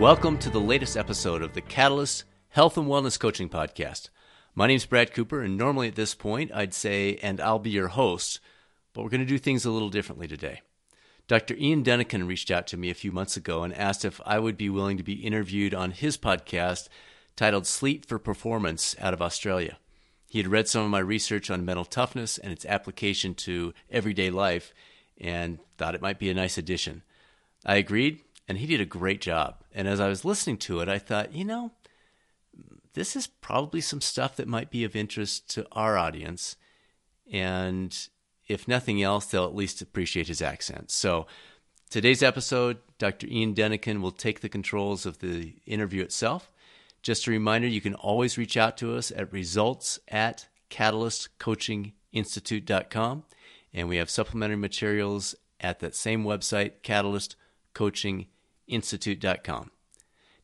Welcome to the latest episode of the Catalyst Health and Wellness Coaching Podcast. My name is Brad Cooper, and normally at this point I'd say, and I'll be your host, but we're going to do things a little differently today. Dr. Ian Dunican reached out to me a few months ago and asked if I would be willing to be interviewed on his podcast titled Sleep for Performance out of Australia. He had read some of my research on mental toughness and its application to everyday life and thought it might be a nice addition. I agreed, and he did a great job. And as I was listening to it, I thought, you know, this is probably some stuff that might be of interest to our audience. And if nothing else, they'll at least appreciate his accent. So, today's episode, Dr. Ian Dunican will take the controls of the interview itself. Just a reminder, you can always reach out to us at results at catalystcoachinginstitute.com. And we have supplementary materials at that same website, catalystcoachinginstitute.com.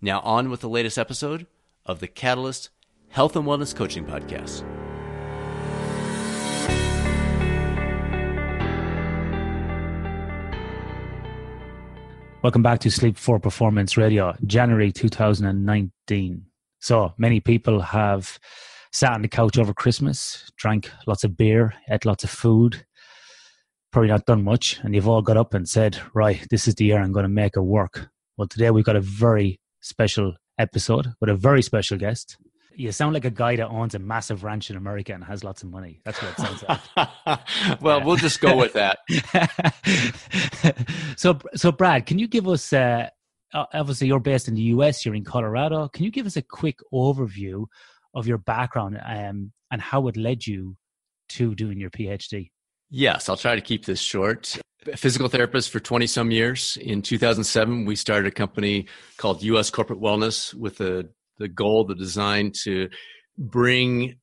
Now, on with the latest episode of the Catalyst Health and Wellness Coaching Podcast. Welcome back to Sleep for Performance Radio, January 2019. So many people have sat on the couch over Christmas, drank lots of beer, ate lots of food, probably not done much, and you've all got up and said, Right, this is the year I'm going to make it work. Well, today we've got a very special episode with a very special guest. You sound like a guy that owns a massive ranch in America and has lots of money. That's what it sounds like. well, we'll just go with that. so, so Brad, can you give us? Uh, obviously, you're based in the US. You're in Colorado. Can you give us a quick overview of your background um, and how it led you to doing your PhD? Yes, I'll try to keep this short. Physical therapist for 20 some years. In 2007, we started a company called US Corporate Wellness with a the goal, the design to bring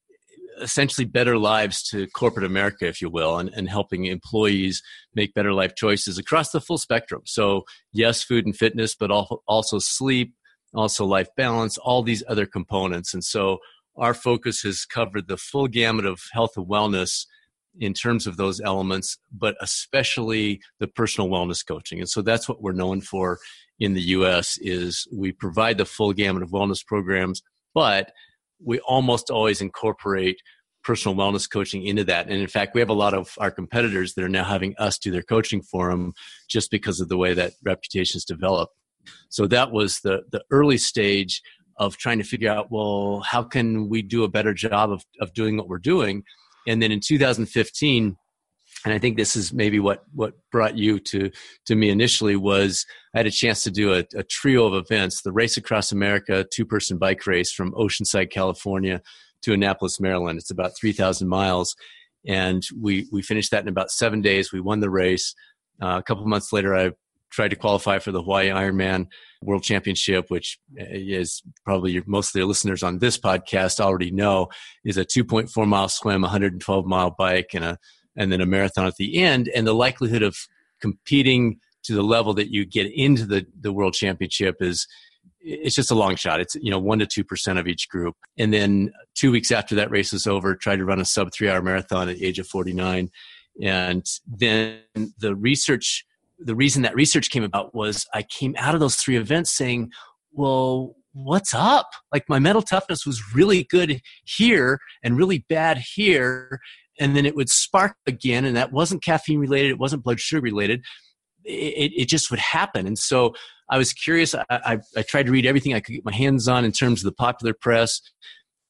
essentially better lives to corporate America, if you will, and, and helping employees make better life choices across the full spectrum. So, yes, food and fitness, but also sleep, also life balance, all these other components. And so, our focus has covered the full gamut of health and wellness in terms of those elements, but especially the personal wellness coaching. And so that's what we're known for in the US is we provide the full gamut of wellness programs, but we almost always incorporate personal wellness coaching into that. And in fact, we have a lot of our competitors that are now having us do their coaching for them just because of the way that reputations develop. So that was the the early stage of trying to figure out, well, how can we do a better job of, of doing what we're doing? And then in 2015, and I think this is maybe what what brought you to to me initially was I had a chance to do a, a trio of events: the Race Across America two person bike race from Oceanside, California, to Annapolis, Maryland. It's about three thousand miles, and we we finished that in about seven days. We won the race. Uh, a couple months later, I tried to qualify for the Hawaii Ironman World Championship, which eh, is probably your, most of the listeners on this podcast already know, is a 2.4 mile swim, 112 mile bike, and a and then a marathon at the end, and the likelihood of competing to the level that you get into the, the world championship is it's just a long shot. It's you know one to two percent of each group, and then two weeks after that race is over, tried to run a sub three hour marathon at the age of forty nine, and then the research. The reason that research came about was I came out of those three events saying, "Well, what's up? Like my mental toughness was really good here and really bad here, and then it would spark again and that wasn't caffeine related it wasn't blood sugar related it, it just would happen and so i was curious I, I, I, tried to read everything i could get my hands on in terms of the popular press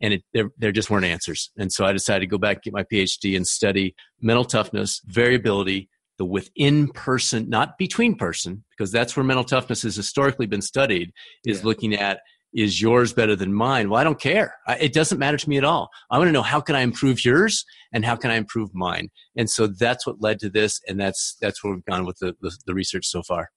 and it, there, there just weren't answers and so i decided to go back get my phd and study mental toughness variability the within person not between person because that's where mental toughness has historically been studied is yeah. looking at is yours better than mine? Well, I don't care. I, it doesn't matter to me at all. I want to know how can I improve yours and how can I improve mine? And so that's what led to this, and that's that's where we've gone with the, the, the research so far.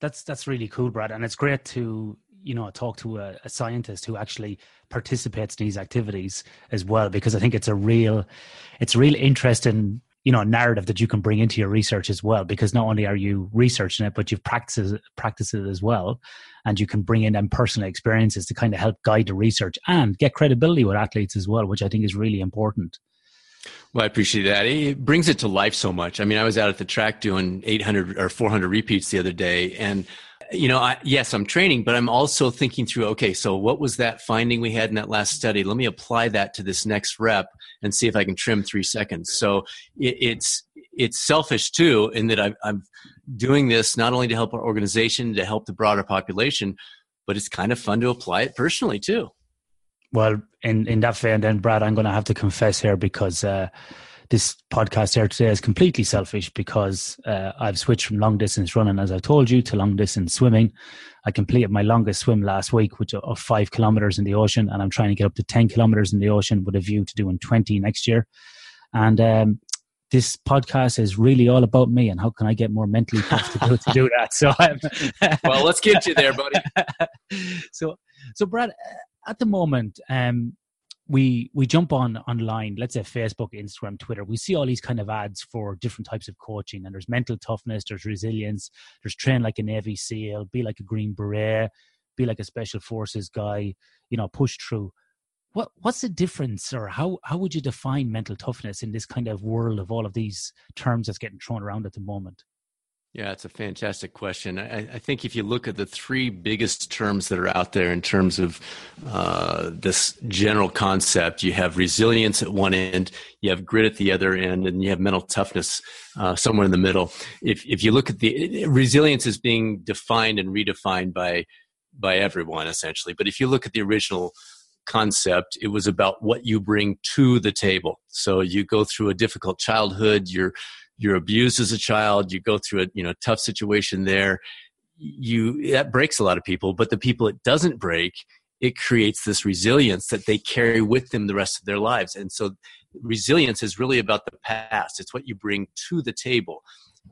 That's that's really cool, Brad, and it's great to you know talk to a, a, scientist who actually participates in these activities as well because i think it's a real it's a real interesting you know a narrative that you can bring into your research as well because not only are you researching it but you've practiced practiced it as well and you can bring in them personal experiences to kind of help guide the research and get credibility with athletes as well which i think is really important well, I appreciate that. It brings it to life so much. I mean, I was out at the track doing 800 or 400 repeats the other day, and you know, I, yes, I'm training, but I'm also thinking through, okay, so what was that finding we had in that last study? Let me apply that to this next rep and see if I can trim three seconds. So it, it's, it's selfish too, in that I'm, I'm doing this not only to help our organization, to help the broader population, but it's kind of fun to apply it personally too. Well, in, in that vein, then, Brad, I'm going to have to confess here because, uh, this podcast here today is completely selfish because uh, I've switched from long distance running, as I've told you, to long distance swimming. I completed my longest swim last week, which of five kilometers in the ocean, and I'm trying to get up to ten kilometers in the ocean with a view to doing twenty next year. And um, this podcast is really all about me and how can I get more mentally tough to do, that. So, um, well, let's get you there, buddy. so, so Brad, at the moment, um, we we jump on online let's say facebook instagram twitter we see all these kind of ads for different types of coaching and there's mental toughness there's resilience there's train like a navy seal be like a green beret be like a special forces guy you know push through. What what's the difference or how how would you define mental toughness in this kind of world of all of these terms that's getting thrown around at the moment yeah, it's a fantastic question. I, I, think if you look at the three biggest terms that are out there in terms of uh, this general concept, you have resilience at one end, you have grit at the other end, and you have mental toughness uh, somewhere in the middle. If if you look at the resilience is being defined and redefined by by everyone essentially, but if you look at the original concept it was about what you bring to the table so you go through a difficult childhood you're you're abused as a child you go through a you know tough situation there you that breaks a lot of people but the people it doesn't break it creates this resilience that they carry with them the rest of their lives. And so resilience is really about the past. It's what you bring to the table.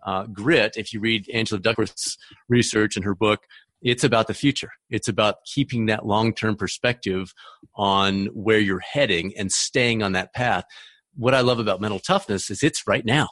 Uh, grit if you read angela duckworth's research in her book it's about the future. It's about keeping that long-term perspective on where you're heading and staying on that path. What i love about mental toughness is it's right now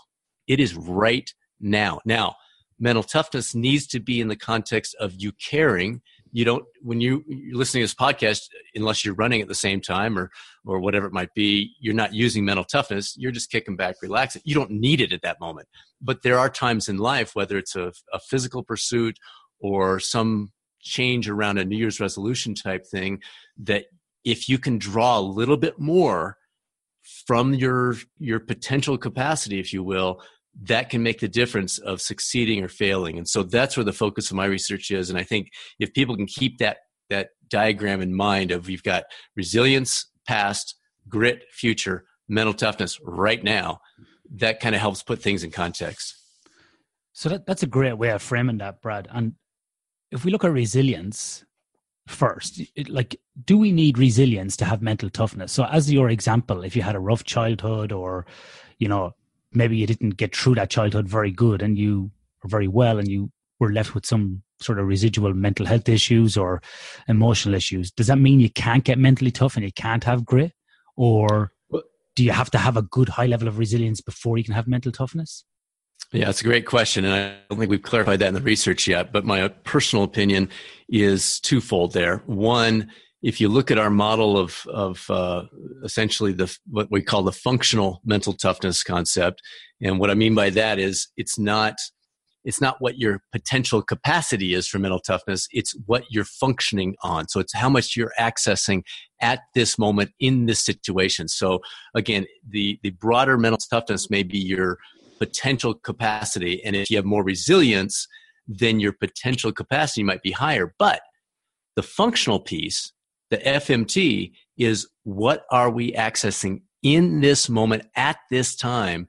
it is right now. Now, mental toughness needs to be in the context of you caring. You don't when you you're listening to this podcast, unless you're running at the same time or or whatever it might be, you're not using mental toughness. You're just kicking back, relaxing. You don't need it at that moment. But there are times in life, whether it's a, a physical pursuit or some change around a New Year's resolution type thing, that if you can draw a little bit more from your your potential capacity, if you will, that can make the difference of succeeding or failing. And so that's where the focus of my research is. And I think if people can keep that that diagram in mind of we've got resilience, past, grit, future, mental toughness right now, that kind of helps put things in context. So that, that's a great way of framing that, Brad. And if we look at resilience first, it, like, do we need resilience to have mental toughness? So, as your example, if you had a rough childhood or, you know, maybe you didn't get through that childhood very good and you were very well and you were left with some sort of residual mental health issues or emotional issues does that mean you can't get mentally tough and you can't have grit or do you have to have a good high level of resilience before you can have mental toughness yeah, it's a great question. And I don't think we've clarified that in the research yet, but my personal opinion is twofold there. One, if you look at our model of of uh, essentially the what we call the functional mental toughness concept, and what I mean by that is it's not it's not what your potential capacity is for mental toughness it's what you're functioning on. So it's how much you're accessing at this moment in this situation. So again the the broader mental toughness may be your potential capacity and if you have more resilience then your potential capacity might be higher. But the functional piece the FMT is what are we accessing in this moment at this time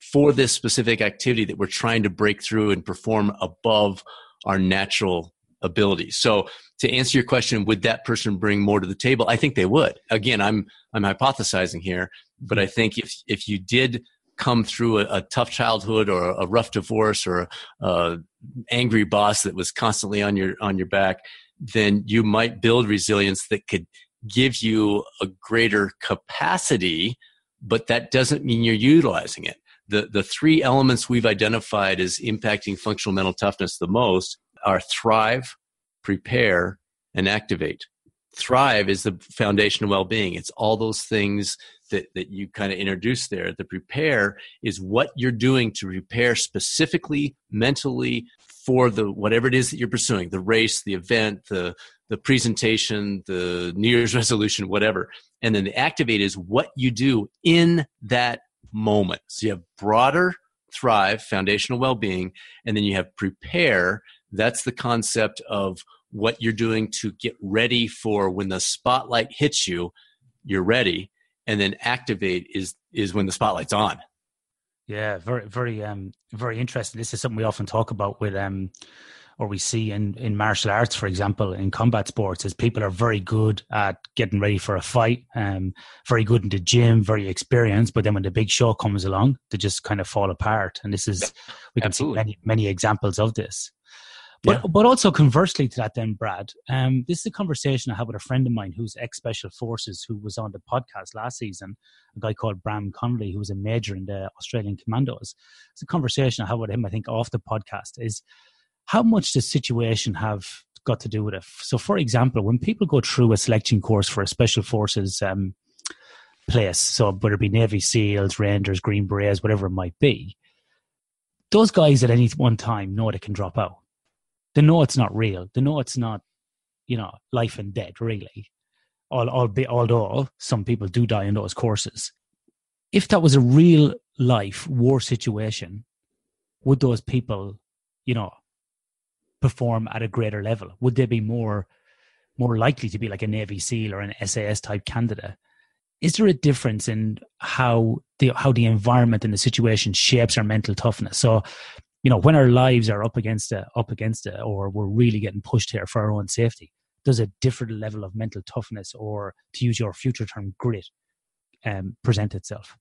for this specific activity that we're trying to break through and perform above our natural ability. So to answer your question, would that person bring more to the table? I think they would. Again, I'm I'm hypothesizing here, but I think if if you did come through a, a tough childhood or a, rough divorce or a, a angry boss that was constantly on your on your back, then you might build resilience that could give you a greater capacity, but that doesn't mean you're utilizing it. The, the three elements we've identified as impacting functional mental toughness the most are thrive, prepare, and activate. Thrive is the foundation of well being. It's all those things that, that you kind of introduced there. The prepare is what you're doing to prepare specifically mentally for the whatever it is that you're pursuing, the race, the event, the the presentation, the New Year's resolution, whatever. And then the activate is what you do in that moment. So you have broader thrive, foundational well-being, and then you have prepare. That's the concept of what you're doing to get ready for when the spotlight hits you, you're ready. And then activate is is when the spotlight's on. Yeah, very, very, um, very interesting. This is something we often talk about with, um, or we see in in martial arts, for example, in combat sports, is people are very good at getting ready for a fight, um, very good in the gym, very experienced, but then when the big show comes along, they just kind of fall apart. And this is we can Absolutely. see many many examples of this. But yeah. but also conversely to that, then Brad, um, this is a conversation I had with a friend of mine who's ex special forces who was on the podcast last season. A guy called Bram Connolly, who was a major in the Australian Commandos. It's a conversation I had with him. I think off the podcast is how much does situation have got to do with it. So, for example, when people go through a selection course for a special forces um, place, so whether it be Navy SEALs, Rangers, Green Berets, whatever it might be, those guys at any one time know they can drop out they know it's not real. They know it's not, you know, life and death really. All, although some people do die in those courses. If that was a real life war situation, would those people, you know, perform at a greater level? Would they be more more likely to be like a Navy SEAL or an SAS type candidate? Is there a difference in how the how the environment and the situation shapes our mental toughness? So you know, when our lives are up against it, up against it, or we're really getting pushed here for our own safety, does a different level of mental toughness, or to use your future term, grit, um, present itself?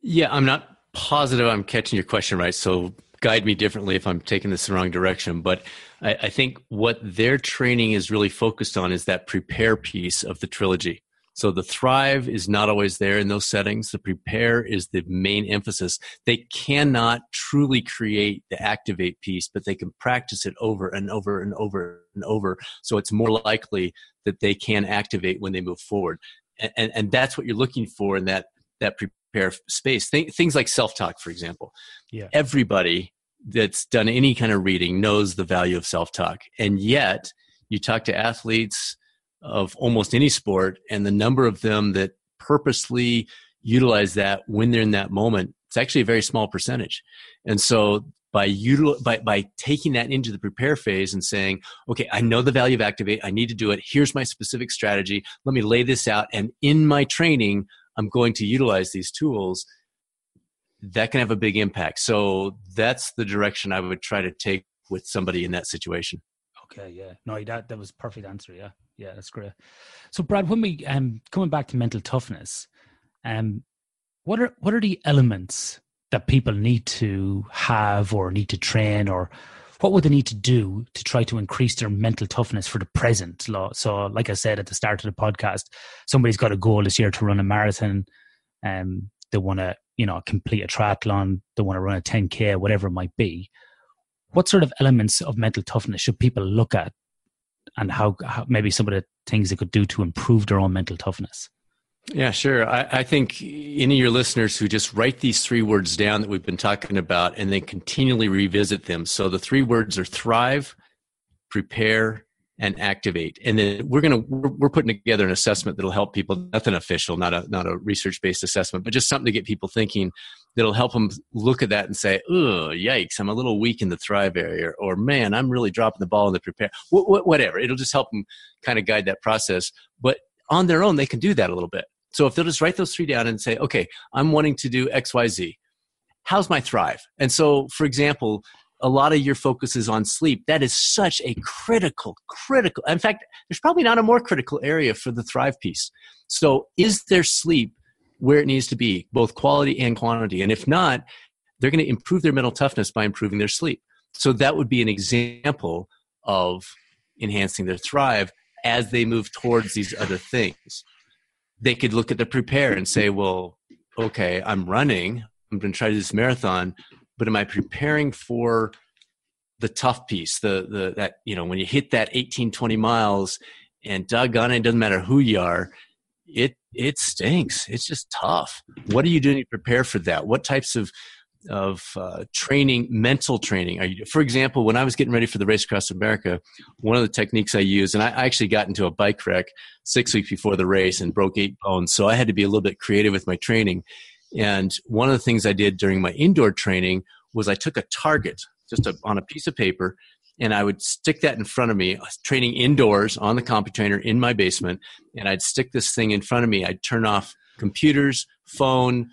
Yeah, I'm not positive I'm catching your question right. So guide me differently if I'm taking this the wrong direction. But I, I think what their training is really focused on is that prepare piece of the trilogy. So the thrive is not always there in those settings. The prepare is the main emphasis. They cannot truly create the activate piece, but they can practice it over and over and over and over. So it's more likely that they can activate when they move forward. And, and, and that's what you're looking for in that, that prepare space. Th- things like self-talk, for example. Yeah. Everybody that's done any kind of reading knows the value of self-talk. And yet you talk to athletes, of almost any sport and the number of them that purposely utilize that when they're in that moment it's actually a very small percentage. And so by util- by by taking that into the prepare phase and saying okay i know the value of activate i need to do it. Here's my specific strategy. Let me lay this out and in my training i'm going to utilize these tools. That can have a big impact. So that's the direction i would try to take with somebody in that situation. Okay yeah. No that that was perfect answer yeah yeah, that's great. So, Brad, when we um coming back to mental toughness, um, what are what are the elements that people need to have or need to train or what would they need to do to try to increase their mental toughness for the present? So, like I said at the start of the podcast, somebody's got a goal this year to run a marathon. Um, they want to, you know, complete a triathlon. They want to run a 10k, whatever it might be. What sort of elements of mental toughness should people look at and how, how, maybe some of the things they could do to improve their own mental toughness. Yeah, sure. I, I, think any of your listeners who just write these three words down that we've been talking about and then continually revisit them. So the three words are thrive, prepare, and activate. And then we're gonna we're, we're putting together an assessment that'll help people. Nothing official, not a not a research based assessment, but just something to get people thinking that'll help them look at that and say, "Oh, yikes! I'm a little weak in the thrive area," or "Man, I'm really dropping the ball in the prepare." Wh- wh- whatever. It'll just help them kind of guide that process. But on their own, they can do that a little bit. So if they'll just write those three down and say, "Okay, I'm wanting to do X, Y, Z. How's my thrive?" And so, for example, a lot of your focus is on sleep. That is such a critical, critical. In fact, there's probably not a more critical area for the thrive piece. So, is there sleep where it needs to be, both quality and quantity. And if not, they're going to improve their mental toughness by improving their sleep. So that would be an example of enhancing their thrive as they move towards these other things. They could look at the prepare and say, well, okay, I'm running, I'm going to try to do this marathon, but am I preparing for the tough piece, the the that you know when you hit that 18, 20 miles, and doggone it, it doesn't matter who you are, it it stinks. It's just tough. What are you doing to prepare for that? What types of of uh, training, mental training. Are you, for example, when I was getting ready for the race across America, one of the techniques I used, and I actually got into a bike wreck six weeks before the race and broke eight bones, so I had to be a little bit creative with my training. And one of the things I did during my indoor training was I took a target just a, on a piece of paper and I would stick that in front of me, uh, training indoors on the CompuTrainer in my basement, and I'd stick this thing in front of me. I'd turn off computers, phone,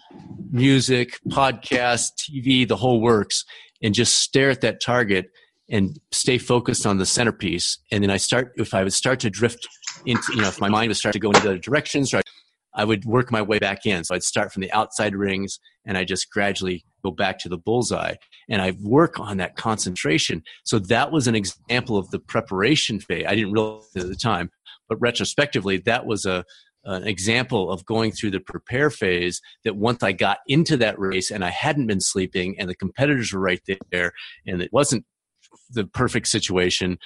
music, podcast, TV, the whole works, and just stare at that target and stay focused on the centerpiece. And then I start, if I would start to drift into, you know, if my mind would start to go into other directions, I would work my way back in. So I'd start from the outside rings and I just gradually go back to the bullseye and I work on that concentration. So that was an example of the preparation phase. I didn't realize at the time, but retrospectively, that was a, an example of going through the prepare phase that once I got into that race and I hadn't been sleeping and the competitors were right there and it wasn't the perfect situation,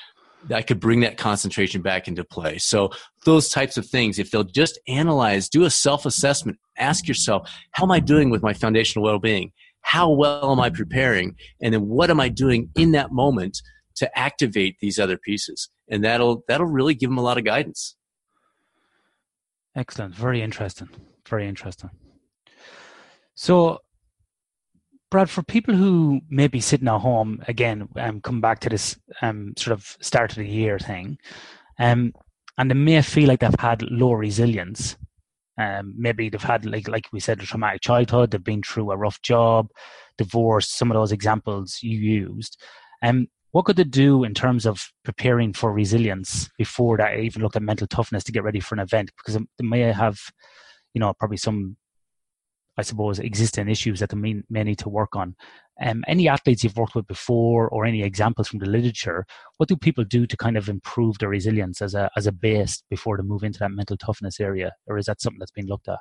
I could bring that concentration back into play. So those types of things, if they'll just analyze, do a self-assessment, ask yourself, how am I doing with my foundational well-being? How well am I preparing? And then what am I doing in that moment to activate these other pieces? And that'll that'll really give them a lot of guidance. Excellent. Very interesting. Very interesting. So, Brad, for people who may be sitting at home, again, um, come back to this um, sort of start of the year thing, um, and they may feel like they've had low resilience. Um, maybe they've had, like like we said, a traumatic childhood. They've been through a rough job, divorce. Some of those examples you used. Um, what could they do in terms of preparing for resilience before that even look at mental toughness to get ready for an event because they may have you know probably some i suppose existing issues that may, may need to work on um, any athletes you've worked with before or any examples from the literature what do people do to kind of improve their resilience as a as a base before they move into that mental toughness area or is that something that's been looked at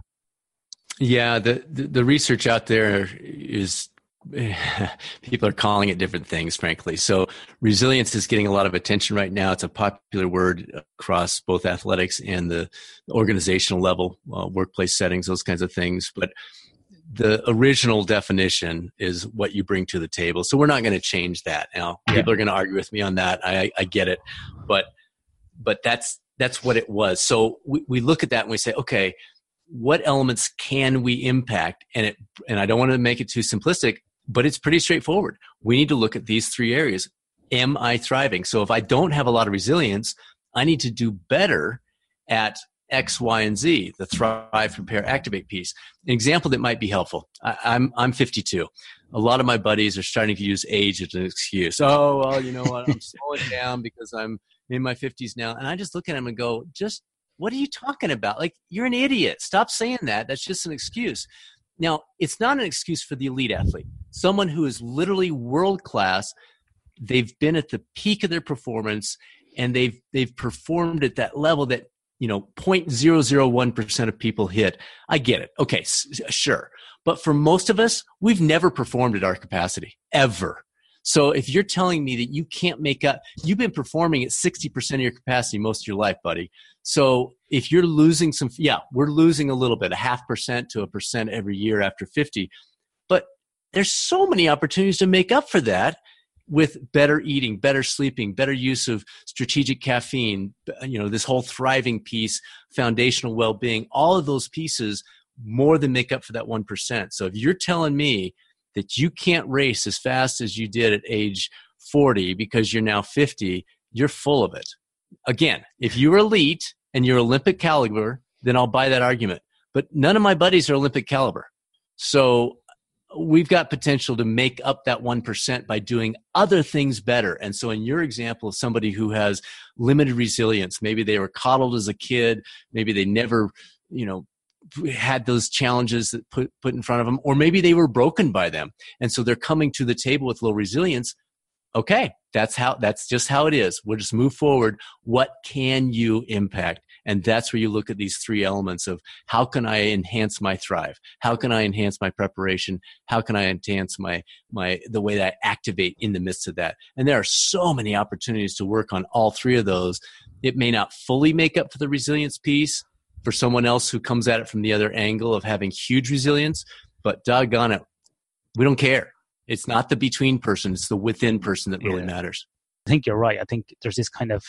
yeah the, the, the research out there is people are calling it different things, frankly. So resilience is getting a lot of attention right now. It's a popular word across both athletics and the organizational level, uh, workplace settings, those kinds of things. But the original definition is what you bring to the table. So we're not going to change that. Now, yeah. people are going to argue with me on that. I, I get it, but but that's that's what it was. So we, we look at that and we say, okay, what elements can we impact? And it and I don't want to make it too simplistic but it's pretty straightforward. We need to look at these three areas. Am I thriving? So if I don't have a lot of resilience, I need to do better at X, Y, and Z, the thrive, prepare, activate piece. An example that might be helpful. I, I'm I'm 52. A lot of my buddies are starting to use age as an excuse. Oh well, you know what? I'm slowing down because I'm in my 50s now, and I just look at them and go, just what are you talking about? Like you're an idiot. Stop saying that. That's just an excuse. Now, it's not an excuse for the elite athlete. Someone who is literally world class, they've been at the peak of their performance and they've they've performed at that level that you know 0.001% of people hit. I get it. Okay, sure. But for most of us, we've never performed at our capacity ever. So if you're telling me that you can't make up, you've been performing at 60% of your capacity most of your life, buddy. So if you're losing some, yeah, we're losing a little bit, a half percent to a percent every year after 50. But there's so many opportunities to make up for that with better eating, better sleeping, better use of strategic caffeine, you know, this whole thriving piece, foundational well being, all of those pieces more than make up for that 1%. So if you're telling me that you can't race as fast as you did at age 40 because you're now 50, you're full of it. Again, if you're elite and you're Olympic caliber, then I'll buy that argument. But none of my buddies are Olympic caliber. So we've got potential to make up that 1% by doing other things better. And so, in your example of somebody who has limited resilience, maybe they were coddled as a kid, maybe they never, you know, had those challenges that put put in front of them or maybe they were broken by them. And so they're coming to the table with low resilience. Okay that's how that's just how it is. We'll just move forward. What can you impact and that's where you look at these three elements of how can i enhance my thrive how can i enhance my preparation how can i enhance my my the way that i activate in the midst of that and there are so many opportunities to work on all three of those it may not fully make up for the resilience piece for someone else who comes at it from the other angle of having huge resilience. But doggone it, we don't care. It's not the between person, it's the within person that really yeah. matters. I think you're right. I think there's this kind of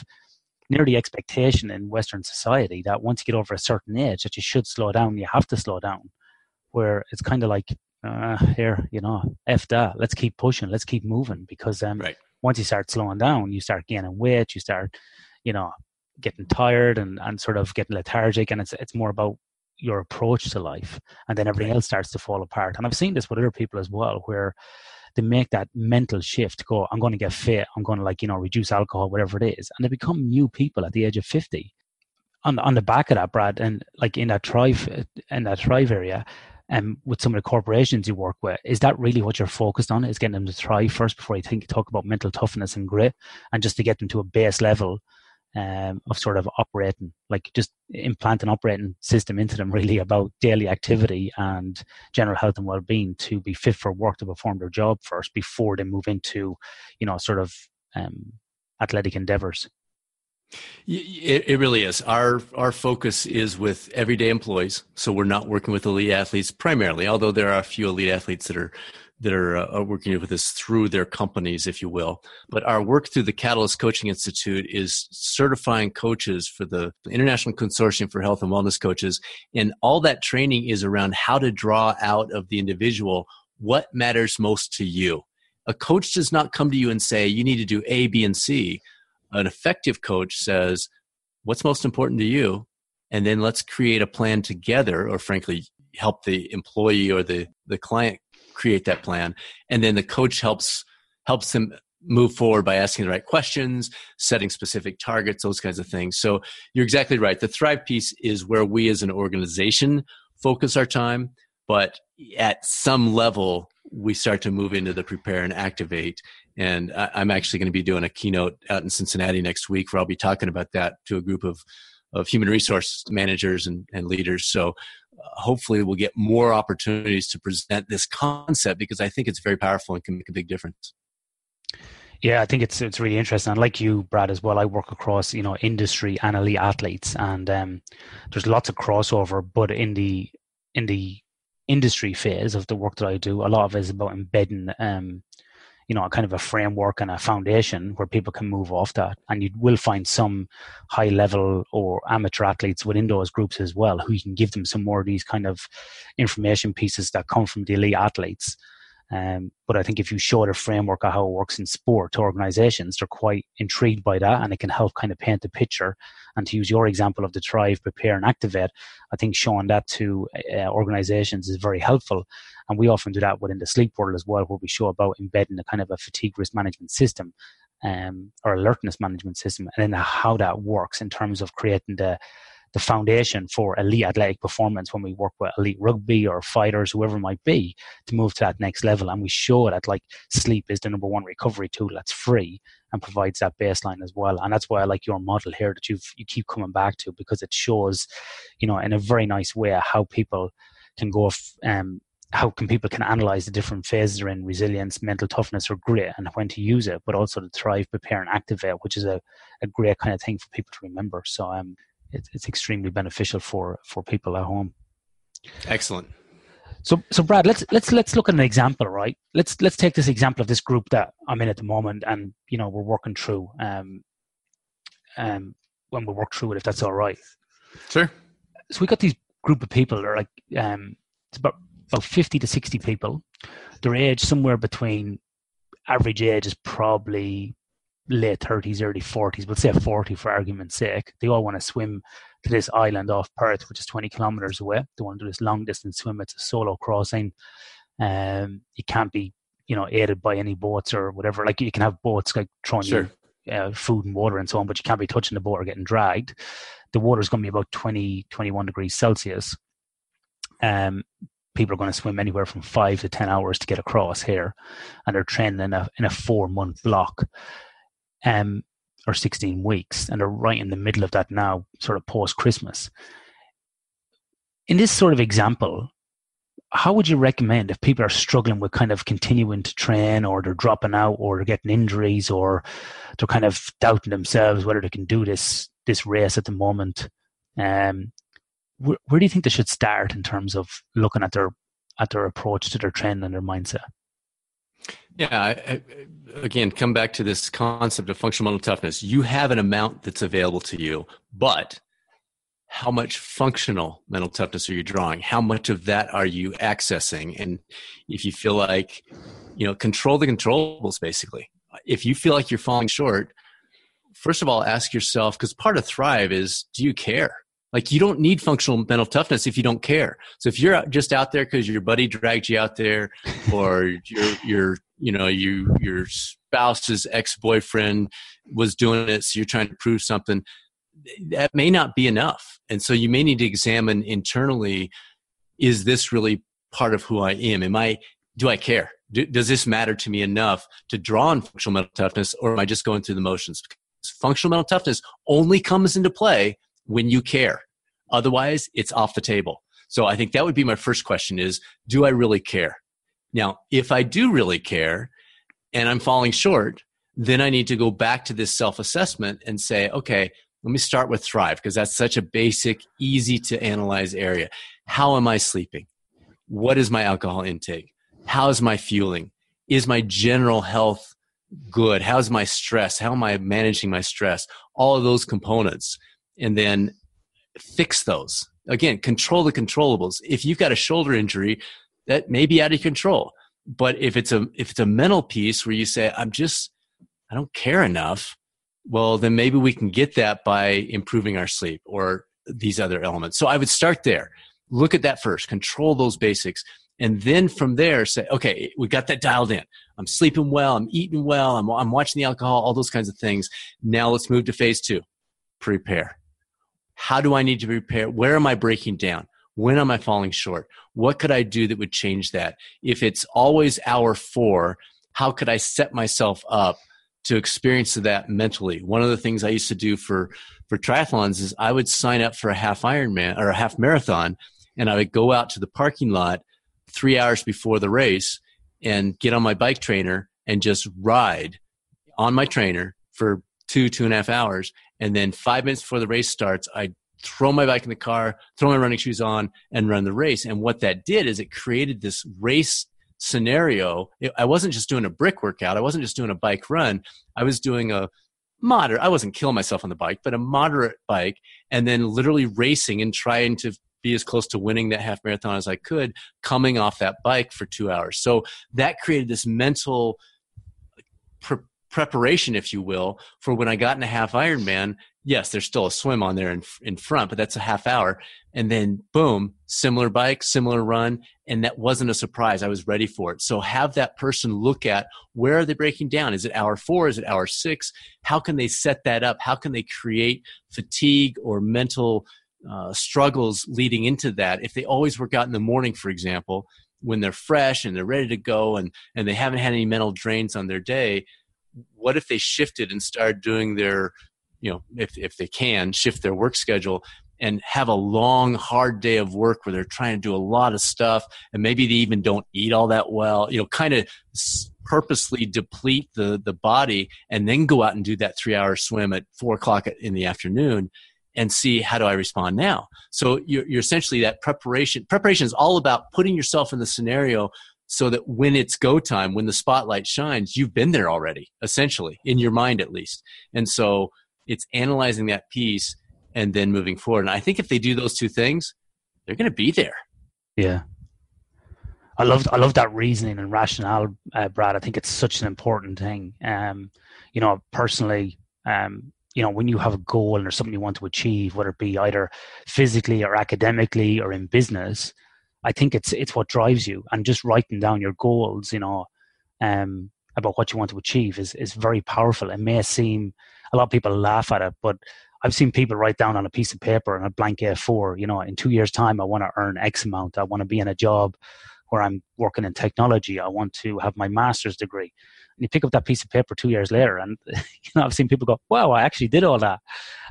nearly expectation in Western society that once you get over a certain age that you should slow down, you have to slow down. Where it's kind of like, uh, here, you know, F that, let's keep pushing, let's keep moving. Because um, right. once you start slowing down, you start gaining weight, you start, you know, getting tired and, and sort of getting lethargic. And it's, it's more about your approach to life. And then everything else starts to fall apart. And I've seen this with other people as well, where they make that mental shift go i'm going to get fit. I'm going to like you know reduce alcohol whatever it is and they become new people at the age of 50 on, on the back of that brad and like in that thrive in that thrive area and um, with some of the corporations you work with is that really what you're focused on is getting them to thrive first before you think talk about mental toughness and grit and just to get them to a base level um, of sort of operating, like just implant an operating system into them really about daily activity and general health and well-being to be fit for work to perform their job first before they move into, you know, sort of um, athletic endeavors. It, it really is. Our our focus is with everyday employees, so we're not working with elite athletes primarily. Although there are a few elite athletes that are that are uh, working with us through their companies, if you will. But our work through the Catalyst Coaching Institute is certifying coaches for the International Consortium for Health and Wellness Coaches. And all that training is around how to draw out of the individual what matters most to you. A coach does not come to you and say, you need to do A, B, and C. An effective coach says, what's most important to you? And then let's create a plan together, or frankly, help the employee or the, the client create that plan. And then the coach helps helps them move forward by asking the right questions setting specific targets those kinds of things. So you're exactly right. The thrive piece is where we as an organization focus our time but at some level we start to move into the prepare and activate. And i'm actually going to be doing a keynote out in cincinnati next week where i'll be talking about that to a group of of human resource managers and, and leaders. So hopefully we'll get more opportunities to present this concept because I think it's very powerful and can make a big difference. Yeah, I think it's it's really interesting. And like you, Brad, as well, I work across you know industry and elite athletes, and um, there's lots of crossover. But in the in the industry phase of the work that I do, a lot of it is about embedding um, you know, a kind of a framework and a foundation where people can move off that. And you will find some high level or amateur athletes within those groups as well who you can give them some more of these kind of information pieces that come from the elite athletes um, but I think if you show the framework of how it works in sport to organizations, they're quite intrigued by that and it can help kind of paint the picture. And to use your example of the Thrive, Prepare, and Activate, I think showing that to uh, organizations is very helpful. And we often do that within the sleep world as well, where we show about embedding a kind of a fatigue risk management system um, or alertness management system and then how that works in terms of creating the the foundation for elite athletic performance when we work with elite rugby or fighters, whoever it might be, to move to that next level. And we show that like sleep is the number one recovery tool that's free and provides that baseline as well. And that's why I like your model here that you you keep coming back to because it shows, you know, in a very nice way how people can go um, how can people can analyze the different phases are in resilience, mental toughness, or grit, and when to use it, but also to thrive, prepare, and activate, which is a, a great kind of thing for people to remember. So um, it's, it's extremely beneficial for for people at home. Excellent. So, so Brad, let's let's let's look at an example, right? Let's let's take this example of this group that I'm in at the moment, and you know we're working through. Um, um, when we work through it, if that's all right. Sure. So we got these group of people. They're like um, it's about about fifty to sixty people. Their age somewhere between average age is probably late 30s, early 40s, but say 40 for argument's sake, they all want to swim to this island off Perth, which is 20 kilometers away. They want to do this long distance swim. It's a solo crossing. Um, you can't be, you know, aided by any boats or whatever. Like you can have boats like throwing sure. you uh, food and water and so on, but you can't be touching the boat or getting dragged. The water is going to be about 20, 21 degrees Celsius. Um, people are going to swim anywhere from five to 10 hours to get across here. And they're training in a, in a four month block um, or 16 weeks, and they're right in the middle of that now, sort of post Christmas. In this sort of example, how would you recommend if people are struggling with kind of continuing to train or they're dropping out or they're getting injuries or they're kind of doubting themselves whether they can do this this race at the moment um, where, where do you think they should start in terms of looking at their at their approach to their training and their mindset? Yeah, I, again, come back to this concept of functional mental toughness. You have an amount that's available to you, but how much functional mental toughness are you drawing? How much of that are you accessing? And if you feel like, you know, control the controllables, basically. If you feel like you're falling short, first of all, ask yourself, because part of Thrive is do you care? Like you don't need functional mental toughness if you don't care. So if you're just out there because your buddy dragged you out there, or your your you know you your spouse's ex boyfriend was doing it, so you're trying to prove something. That may not be enough, and so you may need to examine internally: Is this really part of who I am? Am I? Do I care? Do, does this matter to me enough to draw on functional mental toughness, or am I just going through the motions? Because functional mental toughness only comes into play when you care. Otherwise, it's off the table. So I think that would be my first question is, do I really care? Now, if I do really care and I'm falling short, then I need to go back to this self assessment and say, okay, let me start with Thrive because that's such a basic, easy to analyze area. How am I sleeping? What is my alcohol intake? How is my fueling? Is my general health good? How's my stress? How am I managing my stress? All of those components and then fix those. Again, control the controllables. If you've got a shoulder injury, that may be out of control. But if it's a if it's a mental piece where you say, I'm just I don't care enough, well then maybe we can get that by improving our sleep or these other elements. So I would start there. Look at that first, control those basics. And then from there, say, okay, we got that dialed in. I'm sleeping well. I'm eating well. I'm, I'm watching the alcohol, all those kinds of things. Now let's move to phase two prepare. How do I need to prepare? Where am I breaking down? When am I falling short? What could I do that would change that? If it's always hour four, how could I set myself up to experience that mentally? One of the things I used to do for, for triathlons is I would sign up for a half Ironman or a half marathon and I would go out to the parking lot three hours before the race and get on my bike trainer and just ride on my trainer for two, two and a half hours. And then five minutes before the race starts, I throw my bike in the car, throw my running shoes on, and run the race. And what that did is it created this race scenario. I wasn't just doing a brick workout. I wasn't just doing a bike run. I was doing a moderate, I wasn't killing myself on the bike, but a moderate bike, and then literally racing and trying to be as close to winning that half marathon as I could, coming off that bike for two hours. So that created this mental preparation, if you will, for when I got in a half Ironman. Yes, there's still a swim on there in, in front, but that's a half hour. And then boom, similar bike, similar run. And that wasn't a surprise. I was ready for it. So have that person look at where are they breaking down? Is it hour four? Is it hour six? How can they set that up? How can they create fatigue or mental uh, struggles leading into that? If they always work out in the morning, for example, when they're fresh and they're ready to go and, and they haven't had any mental drains on their day, what if they shifted and started doing their you know if, if they can shift their work schedule and have a long hard day of work where they're trying to do a lot of stuff and maybe they even don't eat all that well you know kind of purposely deplete the the body and then go out and do that three hour swim at four o'clock in the afternoon and see how do I respond now. So you're, you're essentially that preparation. Preparation is all about putting yourself in the scenario so that when it's go time, when the spotlight shines, you've been there already, essentially, in your mind at least. And so it's analyzing that piece and then moving forward. And I think if they do those two things, they're going to be there. Yeah. I love I love that reasoning and rationale, uh, Brad. I think it's such an important thing. Um, you know, personally, um, you know, when you have a goal there's something you want to achieve, whether it be either physically or academically or in business, I think it's it's what drives you, and just writing down your goals, you know, um, about what you want to achieve is is very powerful. It may seem a lot of people laugh at it, but I've seen people write down on a piece of paper and a blank A4, you know, in two years' time, I want to earn X amount. I want to be in a job where I'm working in technology. I want to have my master's degree. And you pick up that piece of paper two years later, and you know, I've seen people go, "Wow, I actually did all that,"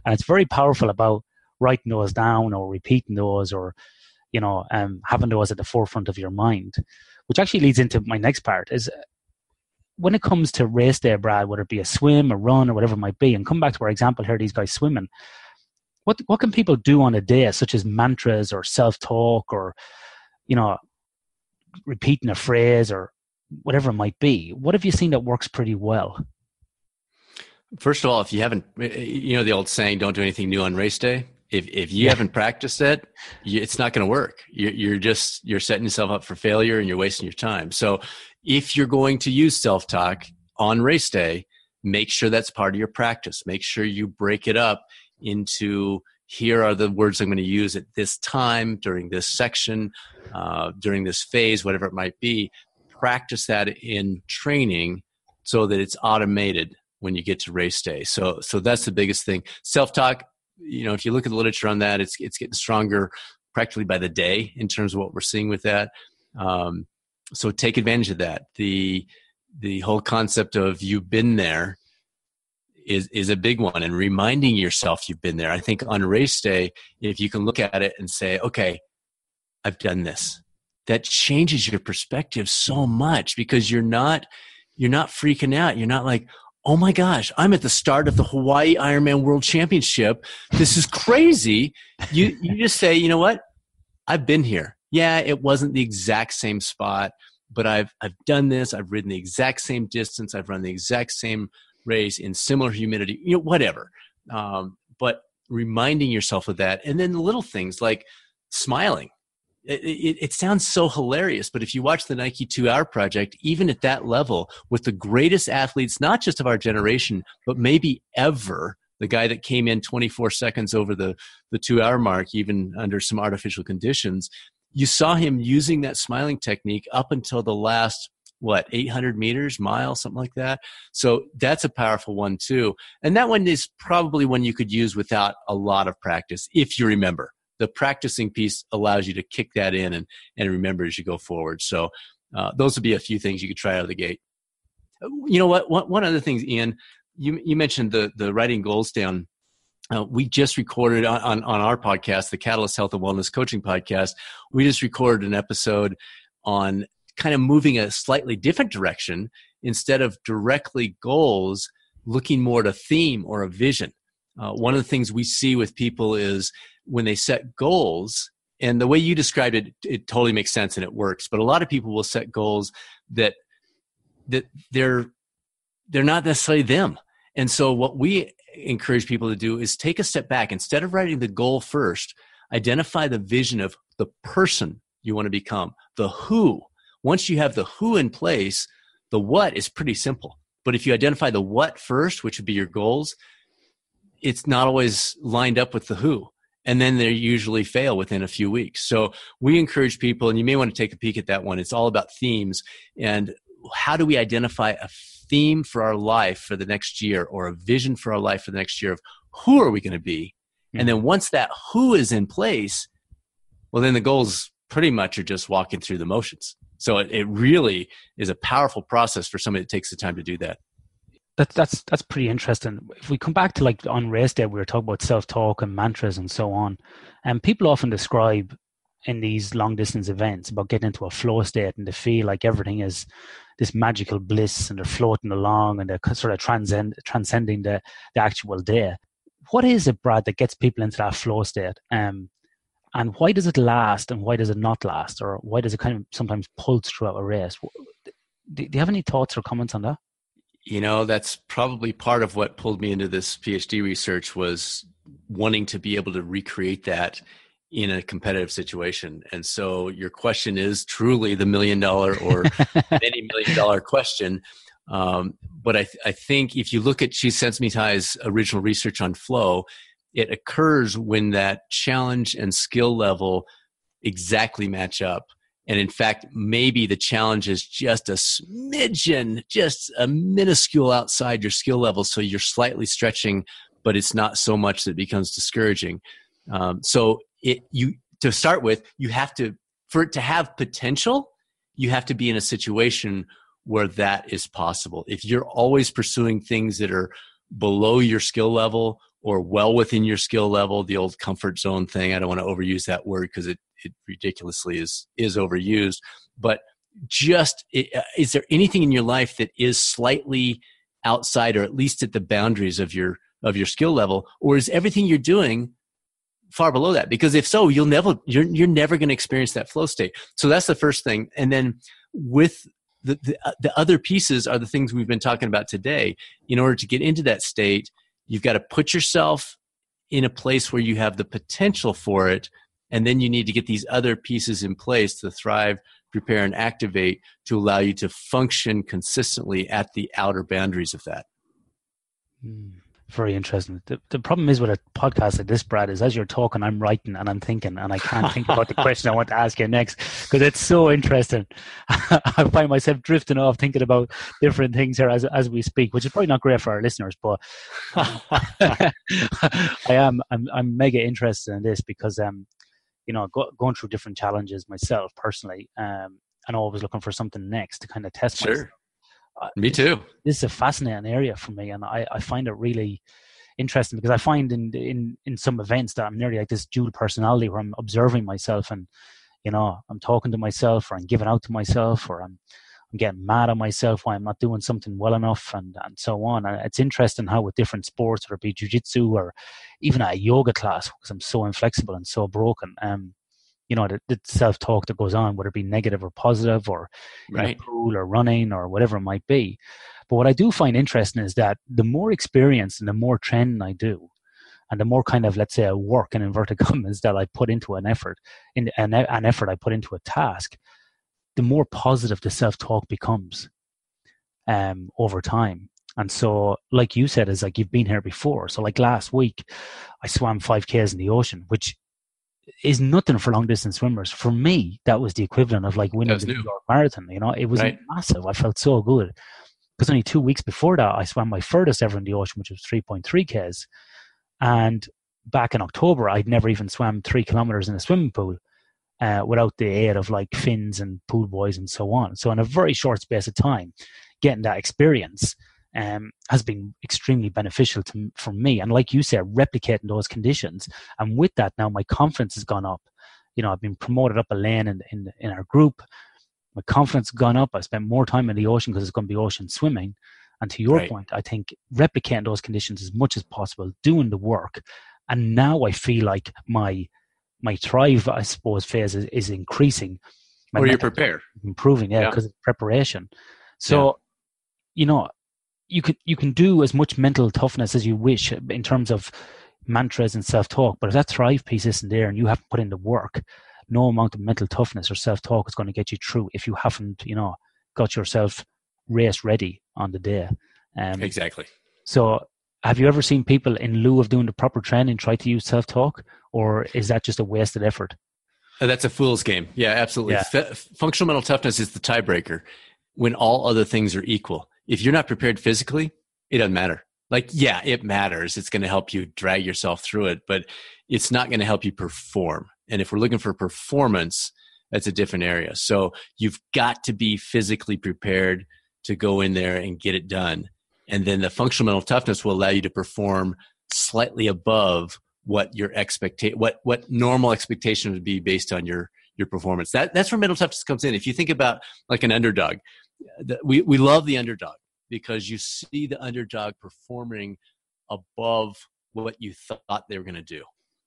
and it's very powerful about writing those down or repeating those or you know, um, having those at the forefront of your mind, which actually leads into my next part is when it comes to race day, Brad, whether it be a swim, a run, or whatever it might be, and come back to our example here, these guys swimming. what what can people do on a day, such as mantras or self talk or you know repeating a phrase or whatever it might be? What have you seen that works pretty well? First of all, if you haven't, you know the old saying, "Don't do anything new on race day." If if you yeah. haven't practiced it, it's not going to work. You're, you're just you're setting yourself up for failure and you're wasting your time. So, if you're going to use self talk on race day, make sure that's part of your practice. Make sure you break it up into here are the words I'm going to use at this time during this section, uh, during this phase, whatever it might be. Practice that in training so that it's automated when you get to race day. So, so that's the biggest thing. Self talk. You know, if you look at the literature on that, it's it's getting stronger practically by the day in terms of what we're seeing with that. Um, so take advantage of that. The the whole concept of you've been there is is a big one and reminding yourself you've been there i think on race day if you can look at it and say okay i've done this that changes your perspective so much because you're not you're not freaking out you're not like oh my gosh i'm at the start of the hawaii ironman world championship. This is crazy. You you just say you know what? I've been here. Yeah it wasn't the exact same spot but i've i've done this. I've ridden the exact same distance. I've run the exact same race in similar humidity, you know, whatever. Um, but reminding yourself of that, and then the little things like smiling. It, it, it, sounds so hilarious, but if you watch the Nike Two Hour Project, even at that level, with the greatest athletes, not just of our generation, but maybe ever, the guy that came in 24 seconds over the, the two hour mark, even under some artificial conditions, you saw him using that smiling technique up until the last what 800 meters mile something like that. So that's a powerful one too. And that one is probably one you could use without a lot of practice if you remember the practicing piece allows you to kick that in and, and remember as you go forward. So uh, those would be a few things you could try out of the gate. You know what? One, one other thing ian you, you mentioned the the writing goals down. Uh, we just recorded on, on, on, our podcast, the Catalyst Health and Wellness Coaching Podcast. We just recorded an episode on kind of moving a slightly different direction instead of directly goals looking more at a theme or a vision. Uh, one of the things we see with people is when they set goals. And the way you described it it totally makes sense and it works. But a lot of people will set goals that that they're they're not necessarily them. And so what we encourage people to do is take a step back. Instead of writing the goal first identify the vision of the person you want to become the who. Once you have the who in place, the what is pretty simple. But if you identify the what first, which would be your goals, it's not always lined up with the who. And then they usually fail within a few weeks. So we encourage people, and you may want to take a peek at that one. It's all about themes and how do we identify a theme for our life for the next year or a vision for our life for the next year of who are we going to be? Mm-hmm. And then mm-hmm. once that who is in place, well, then the goals pretty much are just walking through the motions. So it, it really is a powerful process for somebody that takes the time to do that. That's that's that's pretty interesting. If we come back to like on race day, we were talking about self talk and mantras and so on, and people often describe in these long distance events about getting into a flow state and they feel like everything is this magical bliss and they're floating along and they're sort of transcend transcending the the actual day. What is it, Brad, that gets people into that flow state? Um, and why does it last and why does it not last or why does it kind of sometimes pulse throughout a race do, you have any thoughts or comments on that you know that's probably part of what pulled me into this phd research was wanting to be able to recreate that in a competitive situation and so your question is truly the million dollar or many million dollar question um, but I, th- I think if you look at Csikszentmihalyi's original research on flow it occurs when that challenge and skill level exactly match up. And in fact, maybe the challenge is just a smidgen, just a minuscule outside your skill level. So you're slightly stretching, but it's not so much that becomes discouraging. Um, so it, you, to start with, you have to, for it to have potential, you have to be in a situation where that is possible. If you're always pursuing things that are below your skill level or well within your skill level the old comfort zone thing. I don't want to overuse that word because it, it ridiculously is is overused. But just uh, is there anything in your life that is slightly outside or at least at the boundaries of your of your skill level or is everything you're doing far below that? Because if so you'll never you're, you're never going to experience that flow state. So that's the first thing. And then with the, the, uh, the other pieces are the things we've been talking about today. In order to get into that state you've got to put yourself in a place where you have the potential for it and then you need to get these other pieces in place to thrive prepare and activate to allow you to function consistently at the outer boundaries of that. Mm very interesting. The, the problem is with a podcast like this, Brad, is as you're talking, I'm writing and I'm thinking, and I can't think about the question I want to ask you next because it's so interesting. I find myself drifting off thinking about different things here as as we speak, which is probably not great for our listeners. But I am I'm I'm mega interested in this because um you know go, going through different challenges myself personally um and always looking for something next to kind of test sure. myself me too. This is a fascinating area for me, and I, I find it really interesting because I find in in in some events that I'm nearly like this dual personality where I'm observing myself and you know I'm talking to myself or I'm giving out to myself or I'm I'm getting mad at myself why I'm not doing something well enough and and so on. And it's interesting how with different sports, whether it be jujitsu or even a yoga class, because I'm so inflexible and so broken. Um, you know the, the self talk that goes on, whether it be negative or positive, or right. pool or running or whatever it might be. But what I do find interesting is that the more experience and the more training I do, and the more kind of let's say a work and in inverted commas that I put into an effort, in an, an effort I put into a task, the more positive the self talk becomes um, over time. And so, like you said, is like you've been here before. So, like last week, I swam five k's in the ocean, which is nothing for long distance swimmers. For me, that was the equivalent of like winning the New York Marathon. You know, it was right. massive. I felt so good because only two weeks before that, I swam my furthest ever in the ocean, which was 3.3 k's. And back in October, I'd never even swam three kilometers in a swimming pool uh, without the aid of like fins and pool boys and so on. So in a very short space of time, getting that experience um, has been extremely beneficial to for me. And like you said, replicating those conditions, and with that now my confidence has gone up. You know, I've been promoted up a lane in in, in our group. My confidence has gone up. I spent more time in the ocean because it's going to be ocean swimming. And to your right. point, I think replicating those conditions as much as possible, doing the work, and now I feel like my my thrive, I suppose, phase is, is increasing. My or you prepare, improving, yeah, because yeah. of preparation. So, yeah. you know, you can you can do as much mental toughness as you wish in terms of mantras and self talk, but if that thrive piece isn't there and you haven't put in the work, no amount of mental toughness or self talk is going to get you through if you haven't, you know, got yourself race ready on the day. Um, exactly. So, have you ever seen people in lieu of doing the proper training try to use self talk, or is that just a wasted effort? Uh, that's a fool's game. Yeah, absolutely. Yeah. F- functional mental toughness is the tiebreaker when all other things are equal if you're not prepared physically, it doesn't matter. Like, yeah, it matters. It's going to help you drag yourself through it, but it's not going to help you perform. And if we're looking for performance, that's a different area. So you've got to be physically prepared to go in there and get it done. And then the functional mental toughness will allow you to perform slightly above what your expectation, what, what normal expectation would be based on your, your performance. That, that's where mental toughness comes in. If you think about like an underdog, we, we love the underdog because you see the underdog performing above what you thought they were going to do.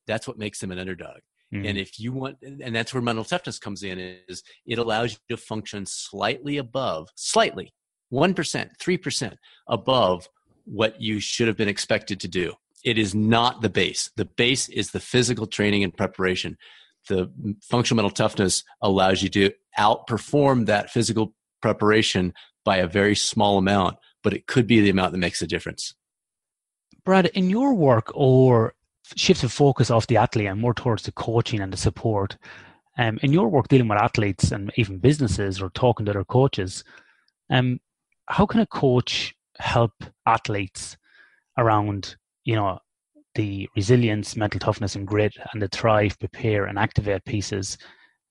That's what makes them an underdog. Mm-hmm. And if you want, and that's where mental toughness comes in, is it allows you to function slightly above, slightly, 1%, 3% above what you should have been expected to do. It is not the base. The base is the physical training and preparation. The functional mental toughness allows you to outperform that physical preparation by a very small amount, but it could be the amount that makes a difference. Brad, in your work or shifts of focus off the athlete and more towards the coaching and the support, um, in your work dealing with athletes and even businesses or talking to their coaches, um, how can a coach help athletes around, you know, the resilience, mental toughness, and grit, and the thrive, prepare, and activate pieces?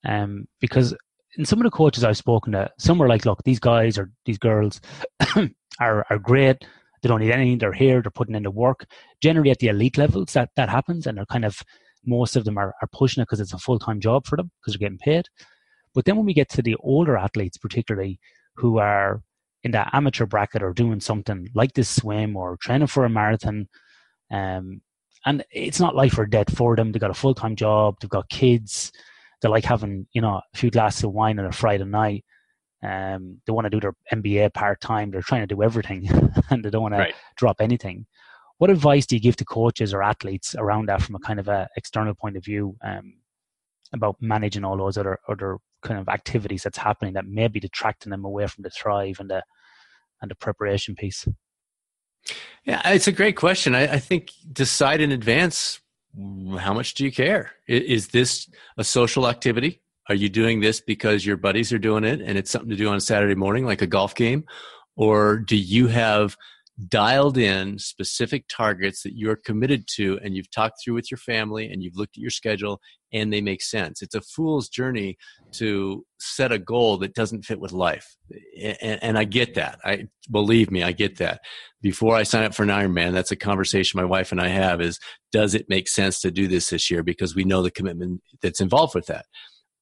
Um, because and some of the coaches I've spoken to, some were like, look, these guys or these girls are are great. They don't need anything. They're here. They're putting in the work. Generally, at the elite levels, that that happens, and they're kind of most of them are, are pushing it because it's a full time job for them because they're getting paid. But then when we get to the older athletes, particularly who are in that amateur bracket or doing something like this swim or training for a marathon, um, and it's not life or death for them. They've got a full time job, they've got kids, they like having, you know, a few glasses of wine on a Friday night. Um, they want to do their MBA part time. They're trying to do everything, and they don't want right. to drop anything. What advice do you give to coaches or athletes around that from a kind of a external point of view um, about managing all those other other kind of activities that's happening that may be detracting them away from the thrive and the and the preparation piece? Yeah, it's a great question. I, I think decide in advance how much do you care? Is this a social activity? Are you doing this because your buddies are doing it and it's something to do on Saturday morning, like a golf game? Or do you have dialed in specific targets that you're committed to and you've talked through with your family and you've looked at your schedule and they make sense. It's a fool's journey to set a goal that doesn't fit with life. And, and, I get that. I believe me, I get that. Before I sign up for an Ironman, that's a conversation my wife and I have is does it make sense to do this this year because we know the commitment that's involved with that.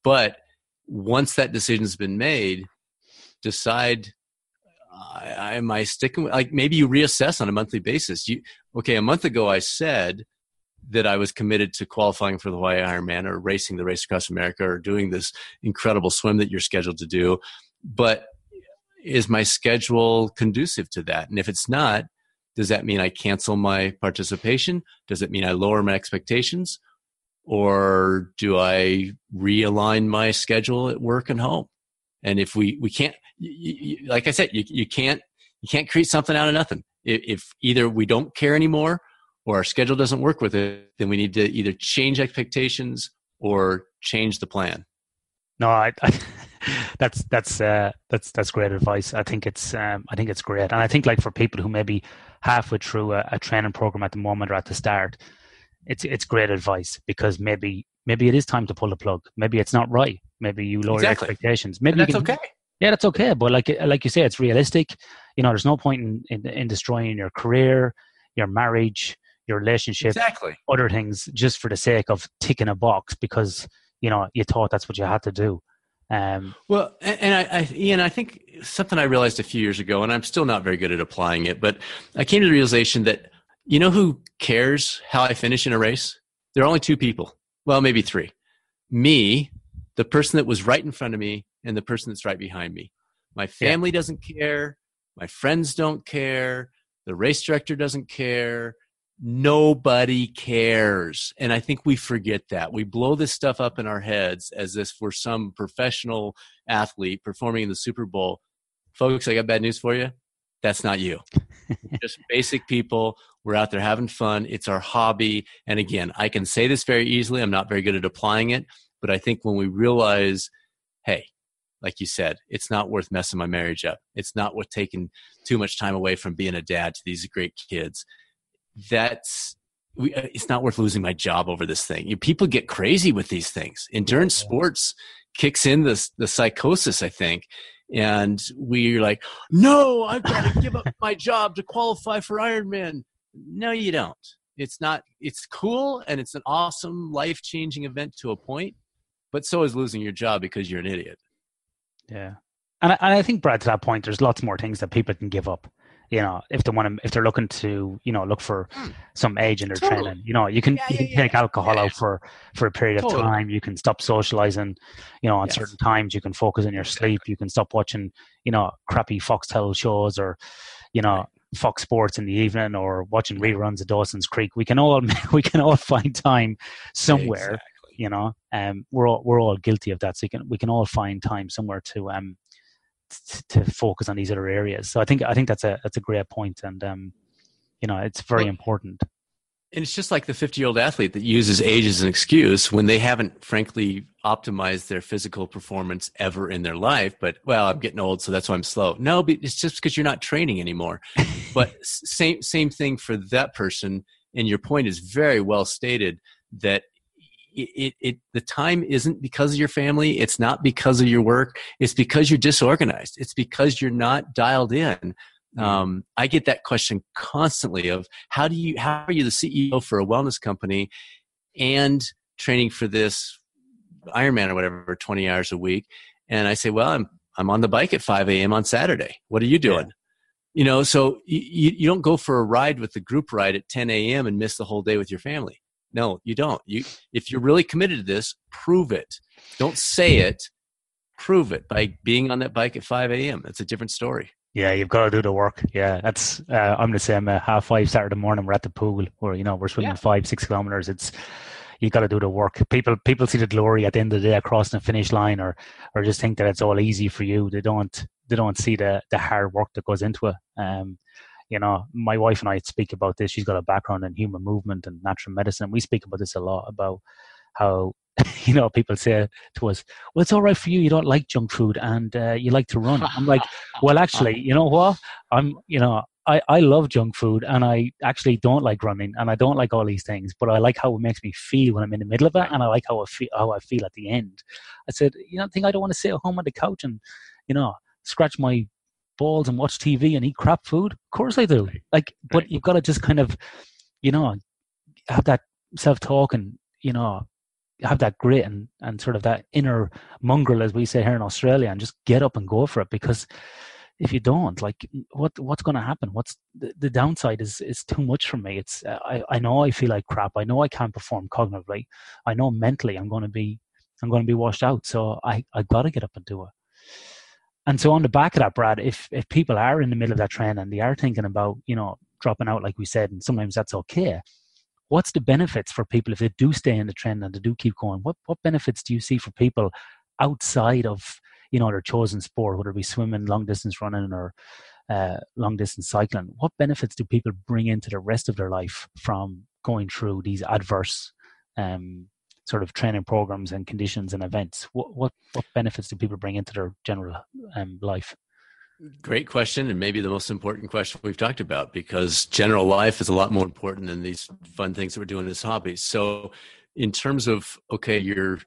But once that decision's been made, decide I, am I sticking with, like maybe you reassess on a monthly basis. You okay? A month ago, I said that I was committed to qualifying for the Hawaii Ironman or racing the race across America or doing this incredible swim that you're scheduled to do. But is my schedule conducive to that? And if it's not, does that mean I cancel my participation? Does it mean I lower my expectations? Or do I realign my schedule at work and home? And if we, we can't, you, you, like I said, you, you can't you can't create something out of nothing. If, if either we don't care anymore or our schedule doesn't work with it, then we need to either change expectations or change the plan. No, I, I that's that's uh, that's that's great advice. I think it's um, I think it's great, and I think like for people who maybe halfway through a, a training program at the moment or at the start, it's it's great advice because maybe maybe it is time to pull the plug. Maybe it's not right. Maybe you lower exactly. your expectations. Maybe and that's can, okay yeah, that's okay. But like like you say, it's realistic. You know, there's no point in, in, in destroying your career, your marriage, your relationship, exactly other things just for the sake of ticking a box because you know you thought that's what you had to do. Um, well, and, I, I, Ian, I think something I realized a few years ago, and I'm still not very good at applying it, but I came to the realization that you know who cares how I finish in a race? There are only two people. Well, maybe three. Me, the person that was right in front of me, and the person that's right behind me. My family yeah. doesn't care. My friends don't care. The race director doesn't care. Nobody cares. And I think we forget that. We blow this stuff up in our heads as if we're some professional athlete performing in the Super Bowl. Folks, I got bad news for you. That's not you. Just basic people. We're out there having fun. It's our hobby. And again, I can say this very easily. I'm not very good at applying it. But I think when we realize, hey, like you said, it's not worth messing my marriage up. It's not worth taking too much time away from being a dad to these great kids. That's we, uh, it's not worth losing my job over this thing. You, people get crazy with these things. Endurance yeah. sports kicks in the the psychosis, I think, and we're like, no, I've got to give up my job to qualify for Ironman. No, you don't. It's not. It's cool and it's an awesome life changing event to a point, but so is losing your job because you're an idiot. Yeah, and I, and I think Brad, to that point, there's lots more things that people can give up. You know, if they want to, if they're looking to, you know, look for mm. some age in their totally. training, you know, you can yeah, you can yeah, take yeah. alcohol out for for a period totally. of time. You can stop socializing. You know, on yes. certain times, you can focus on your sleep. You can stop watching, you know, crappy Foxtel shows or, you know, Fox Sports in the evening or watching reruns of Dawson's Creek. We can all we can all find time somewhere exactly you know um we're all we're all guilty of that. So can, we can all find time somewhere to um t- to focus on these other areas. So i think i think that's a that's a great point and um you know it's very important. and it's just like the 50 year old athlete that uses age as an excuse when they haven't frankly optimized their physical performance ever in their life but well i'm getting old so that's why i'm slow. No it's just because you're not training anymore. But same same thing for that person. And your point is very well stated that it, it, it, the time isn't because of your family it's not because of your work it's because you're disorganized it's because you're not dialed in mm-hmm. um, i get that question constantly of how do you how are you the ceo for a wellness company and training for this ironman or whatever 20 hours a week and i say well i'm i'm on the bike at 5 a.m on saturday what are you doing You know, so you, you don't go for a ride with the group ride at 10 a.m. and miss the whole day with your family. No, you don't. You, if you're really committed to this, prove it. Don't say it. Prove it by being on that bike at 5 a.m. That's a different story. Yeah, you've got to do the work. Yeah, that's. Uh, I'm the same. Uh, half five Saturday morning, we're at the pool, or you know, we're swimming yeah. five, six kilometers. It's you got to do the work. People people see the glory at the end of the day crossing the finish line, or or just think that it's all easy for you. They don't they don't see the the hard work that goes into it. Um, you know, my wife and I speak about this. She's got a background in human movement and natural medicine. We speak about this a lot about how you know people say to us, "Well, it's all right for you. You don't like junk food and uh, you like to run." I'm like, "Well, actually, you know what? I'm you know." I, I love junk food and I actually don't like running and I don't like all these things, but I like how it makes me feel when I'm in the middle of it and I like how I feel how I feel at the end. I said, you know, think I don't want to sit at home on the couch and, you know, scratch my balls and watch TV and eat crap food? Of course I do. Like, but you've got to just kind of, you know, have that self talk and, you know, have that grit and, and sort of that inner mongrel, as we say here in Australia, and just get up and go for it. Because if you don't, like, what what's going to happen? What's the, the downside is is too much for me. It's I I know I feel like crap. I know I can't perform cognitively. I know mentally I'm going to be I'm going to be washed out. So I I got to get up and do it. And so on the back of that, Brad, if if people are in the middle of that trend and they are thinking about, you know, dropping out, like we said, and sometimes that's okay. What's the benefits for people if they do stay in the trend and they do keep going? What what benefits do you see for people outside of you know their chosen sport, whether it be swimming, long distance running, or uh, long distance cycling? What benefits do people bring into the rest of their life from going through these adverse um, sort of training programs and conditions and events? What what, what benefits do people bring into their general um, life? Great question, and maybe the most important question we've talked about because general life is a lot more important than these fun things that we're doing as hobbies. So, in terms of okay, you're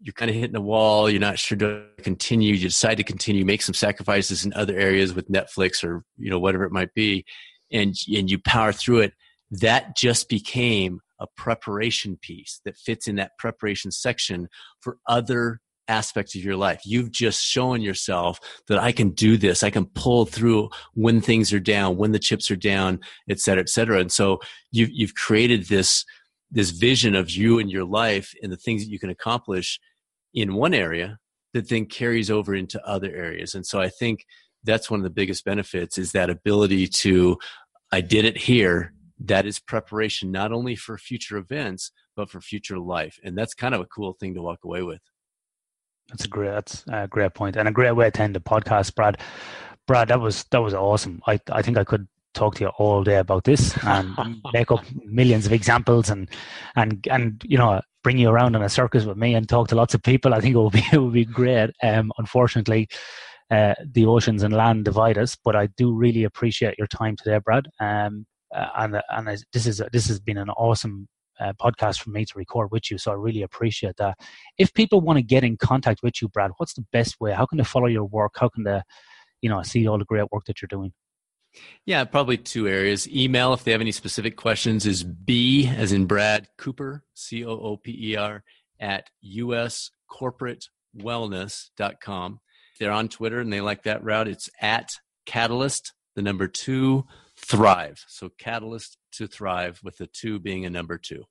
you're kind of hitting a wall, you're not sure to continue, you decide to continue, make some sacrifices in other areas with Netflix or you know whatever it might be, and and you power through it. That just became a preparation piece that fits in that preparation section for other aspects of your life. You've just shown yourself that I can do this. I can pull through when things are down, when the chips are down, et cetera, et cetera. And so you've, you've created this, this vision of you and your life and the things that you can accomplish in one area that then carries over into other areas. And so I think that's one of the biggest benefits is that ability to, I did it here that is preparation not only for future events but for future life and that's kind of a cool thing to walk away with. That's a great that's a great point and a great way to end the podcast brad. Brad that was that was awesome. I i think i could talk to you all day about this and make up millions of examples and and and you know bring you around on a circus with me and talk to lots of people. I think it would be it would be great um unfortunately uh, the oceans and land divide us but i do really appreciate your time today brad. Um uh, and and this is this has been an awesome uh, podcast for me to record with you. So I really appreciate that. If people want to get in contact with you, Brad, what's the best way? How can they follow your work? How can they, you know, see all the great work that you're doing? Yeah, probably two areas. Email, if they have any specific questions, is B as in Brad Cooper, C O O P E R, at uscorporatewellness.com. They're on Twitter and they like that route, it's at Catalyst, the number two, thrive. So catalyst to thrive with the two being a number two.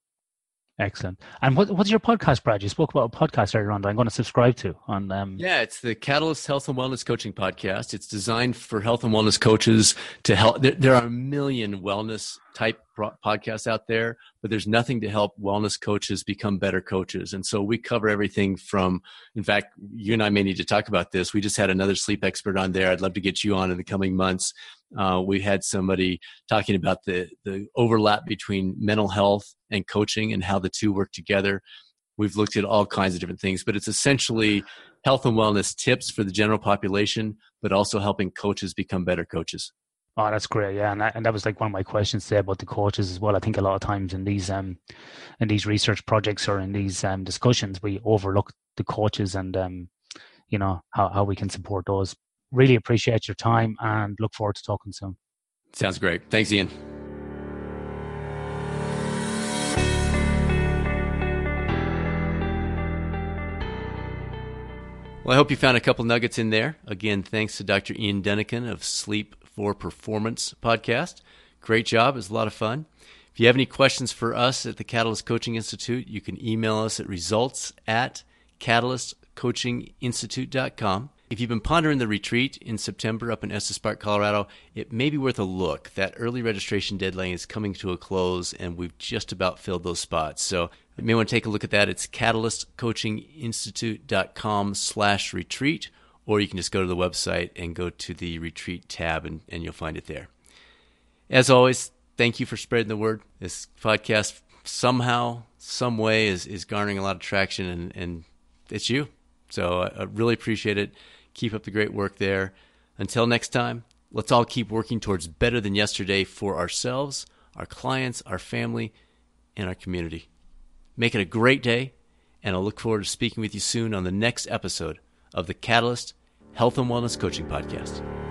Excellent. And what, what's your podcast, Brad? You spoke about a podcast earlier on that I'm going to subscribe to. On um... yeah, it's the Catalyst Health and Wellness Coaching Podcast. It's designed for health and wellness coaches to help. There, there are a million wellness type podcasts out there, but there's nothing to help wellness coaches become better coaches. And so we cover everything from, in fact, you and I may need to talk about this. We just had another sleep expert on there. I'd love to get you on in the coming months. Uh, we had somebody talking about the the overlap between mental health and coaching and how the two work together. We've looked at all kinds of different things, but it's essentially health and wellness tips for the general population, but also helping coaches become better coaches. Oh, that's great. Yeah, and that, and that was like one of my questions there about the coaches as well. I think a lot of times in these um in these research projects or in these um discussions, we overlook the coaches and um you know how how we can support those. Really appreciate your time and look forward to talking soon. Sounds great. Thanks, Ian. Well, I hope you found a couple nuggets in there. Again, thanks to Dr. Ian Dunican of Sleep for Performance podcast. Great job. It was a lot of fun. If you have any questions for us at the Catalyst Coaching Institute, you can email us at results at catalystcoachinginstitute.com. If you've been pondering the retreat in September up in Estes Park, Colorado, it may be worth a look. That early registration deadline is coming to a close, and we've just about filled those spots. So you may want to take a look at that. It's catalystcoachinginstitute.com slash retreat, or you can just go to the website and go to the retreat tab, and, and you'll find it there. As always, thank you for spreading the word. This podcast somehow, some way is, is garnering a lot of traction, and, and it's you. So I, I really appreciate it. Keep up the great work there. Until next time, let's all keep working towards better than yesterday for ourselves, our clients, our family, and our community. Make it a great day, and I'll look forward to speaking with you soon on the next episode of the Catalyst Health and Wellness Coaching Podcast.